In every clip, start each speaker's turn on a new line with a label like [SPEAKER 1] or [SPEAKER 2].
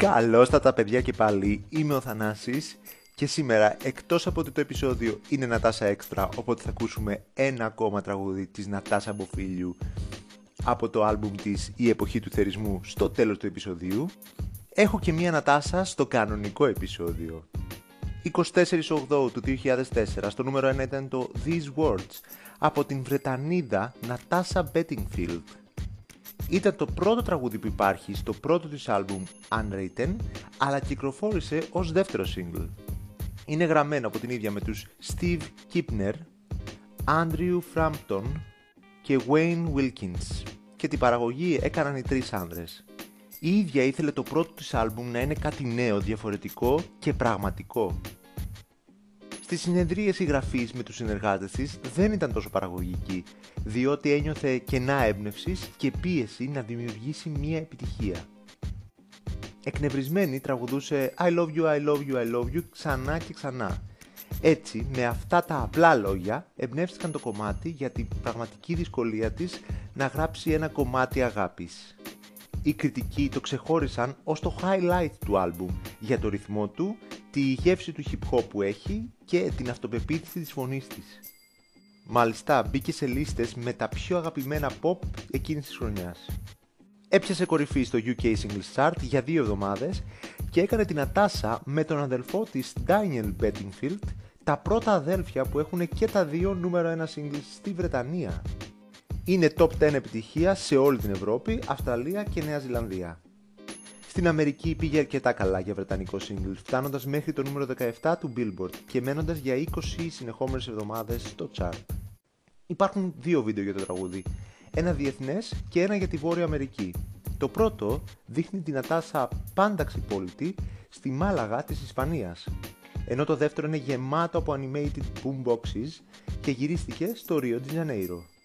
[SPEAKER 1] Καλώς τα παιδιά και πάλι, είμαι ο Θανάσης και σήμερα εκτός από ότι το επεισόδιο είναι Νατάσα Έξτρα οπότε θα ακούσουμε ένα ακόμα τραγούδι της Νατάσα Μποφίλιου από το άλμπουμ της «Η εποχή του θερισμού» στο τέλος του επεισοδίου. Έχω και μία Νατάσα στο κανονικό επεισόδιο. 24 του 2004 στο νούμερο 1 ήταν το These Words από την Βρετανίδα Νατάσα Bettingfield ήταν το πρώτο τραγούδι που υπάρχει στο πρώτο της άλμπουμ Unwritten, αλλά κυκλοφόρησε ως δεύτερο single. Είναι γραμμένο από την ίδια με τους Steve Kipner, Andrew Frampton και Wayne Wilkins και την παραγωγή έκαναν οι τρεις άνδρες. Η ίδια ήθελε το πρώτο της άλμπουμ να είναι κάτι νέο, διαφορετικό και πραγματικό. Στη συνεδρίαση γραφής με τους συνεργάτες της δεν ήταν τόσο παραγωγική, διότι ένιωθε κενά έμπνευσης και πίεση να δημιουργήσει μία επιτυχία. Εκνευρισμένη τραγουδούσε I love you, I love you, I love you ξανά και ξανά. Έτσι, με αυτά τα απλά λόγια, εμπνεύστηκαν το κομμάτι για την πραγματική δυσκολία της να γράψει ένα κομμάτι αγάπης. Οι κριτικοί το ξεχώρισαν ως το highlight του άλμπουμ για το ρυθμό του τη γεύση του hip hop που έχει και την αυτοπεποίθηση της φωνής της. Μάλιστα μπήκε σε λίστες με τα πιο αγαπημένα pop εκείνης της χρονιάς. Έπιασε κορυφή στο UK Singles Chart για δύο εβδομάδες και έκανε την ατάσα με τον αδελφό της Daniel Bettingfield τα πρώτα αδέλφια που έχουν και τα δύο νούμερο 1 singles στη Βρετανία. Είναι top 10 επιτυχία σε όλη την Ευρώπη, Αυστραλία και Νέα Ζηλανδία. Στην Αμερική πήγε αρκετά καλά για βρετανικό single, φτάνοντας μέχρι το νούμερο 17 του Billboard και μένοντας για 20 συνεχόμενες εβδομάδες στο chart. Υπάρχουν δύο βίντεο για το τραγούδι, ένα διεθνές και ένα για τη Βόρεια Αμερική. Το πρώτο δείχνει την Ατάσα πάντα ξυπόλυτη στη Μάλαγα της Ισπανίας, ενώ το δεύτερο είναι γεμάτο από animated boomboxes και γυρίστηκε στο Rio de Janeiro.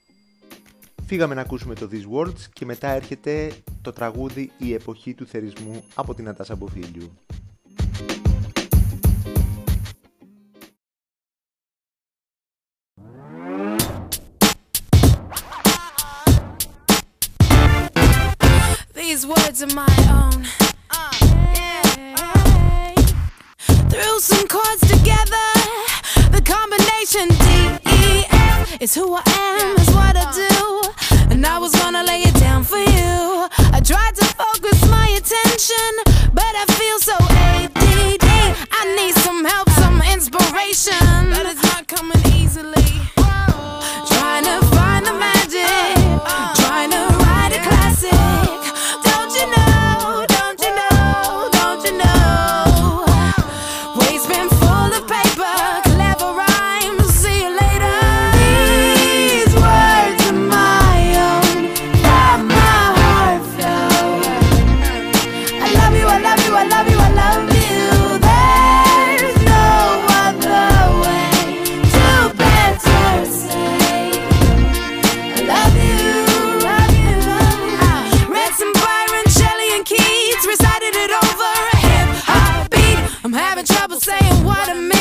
[SPEAKER 1] Φύγαμε να ακούσουμε το These Words και μετά έρχεται το τραγούδι «Η εποχή του θερισμού» από την Ατάσα Μποφίλιου.
[SPEAKER 2] These words are my own. Is who I am, is what I do. And I was gonna lay it down for you. I tried to focus my attention, but I feel so ADD. I need some help, some inspiration, but it's not coming easily. Trying to find the trouble saying what a man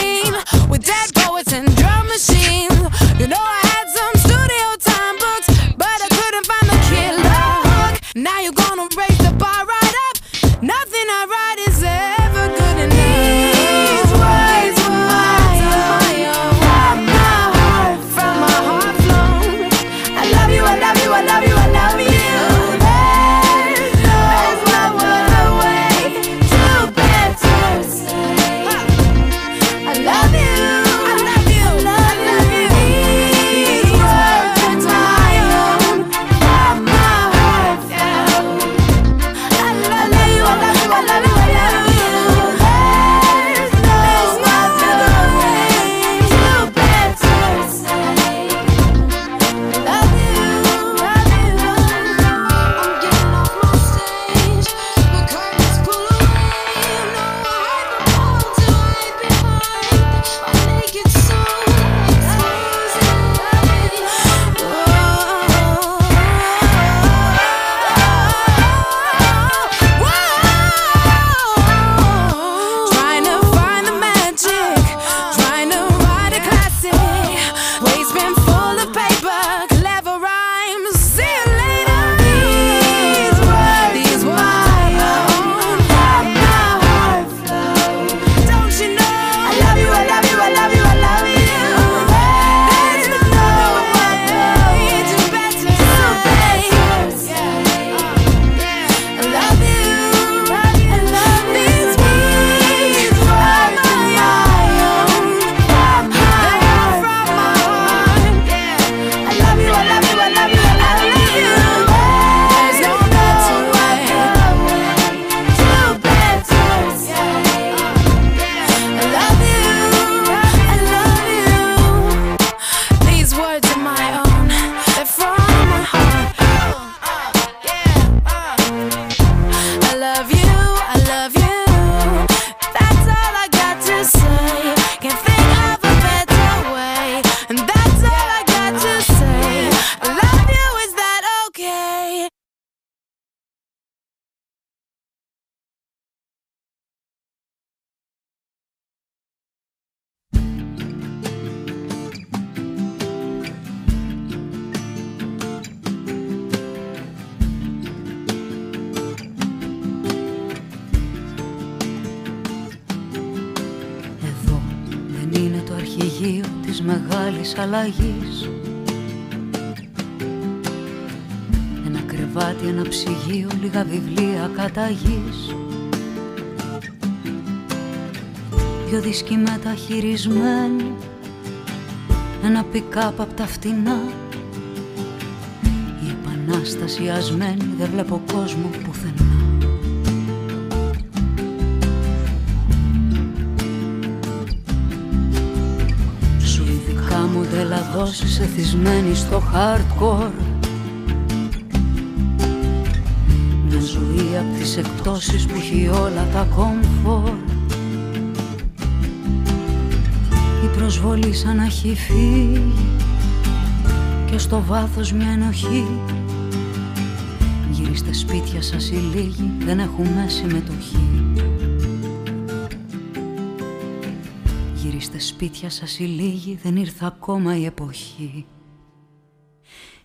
[SPEAKER 3] μεγάλης αλλαγής. Ένα κρεβάτι, ένα ψυγείο, λίγα βιβλία καταγής. Δυο δίσκοι μεταχειρισμένοι Ένα πικάπ απ' τα φτηνά. Η επανάσταση ασμένη, δεν βλέπω κόσμο πουθενά μοντέλα δόσεις εθισμένη στο hardcore. Μια ζωή απ' τις εκτόσεις που έχει όλα τα κομφόρ Η προσβολή σαν να έχει φύγει Και στο βάθος μια ενοχή. Γυρίστε σπίτια σας οι λίγοι δεν έχουμε συμμετοχή Γυρίστε σπίτια σας οι λίγοι, δεν ήρθε ακόμα η εποχή.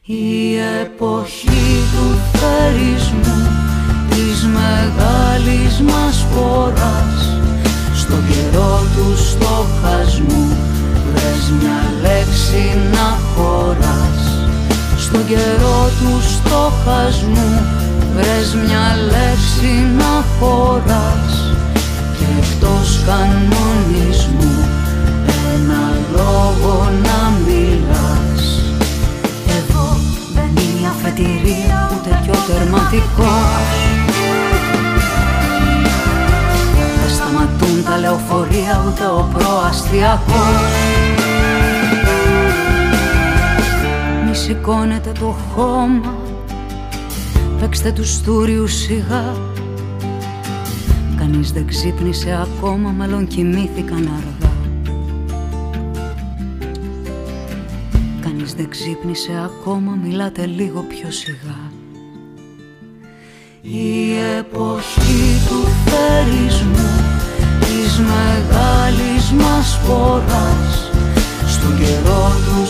[SPEAKER 3] Η εποχή του θερισμού της μεγάλης μας φοράς Στον καιρό του στοχασμού βρες μια λέξη να χωράς. Στον καιρό του στοχασμού βρες μια λέξη να χωράς. Και εκτός κανονισμού είναι η αφετηρία ούτε κι ο τερματικός. Δεν σταματούν τα λεωφορεία ούτε ο προαστιακός. Μη σηκώνετε το χώμα Παίξτε τους στούριους σιγά. Κανείς δεν ξύπνησε ακόμα, μάλλον κοιμήθηκαν αργά δεν ξύπνησε ακόμα, μιλάτε λίγο πιο σιγά. Η εποχή του θερισμού της μεγάλης μας φοράς στον καιρό του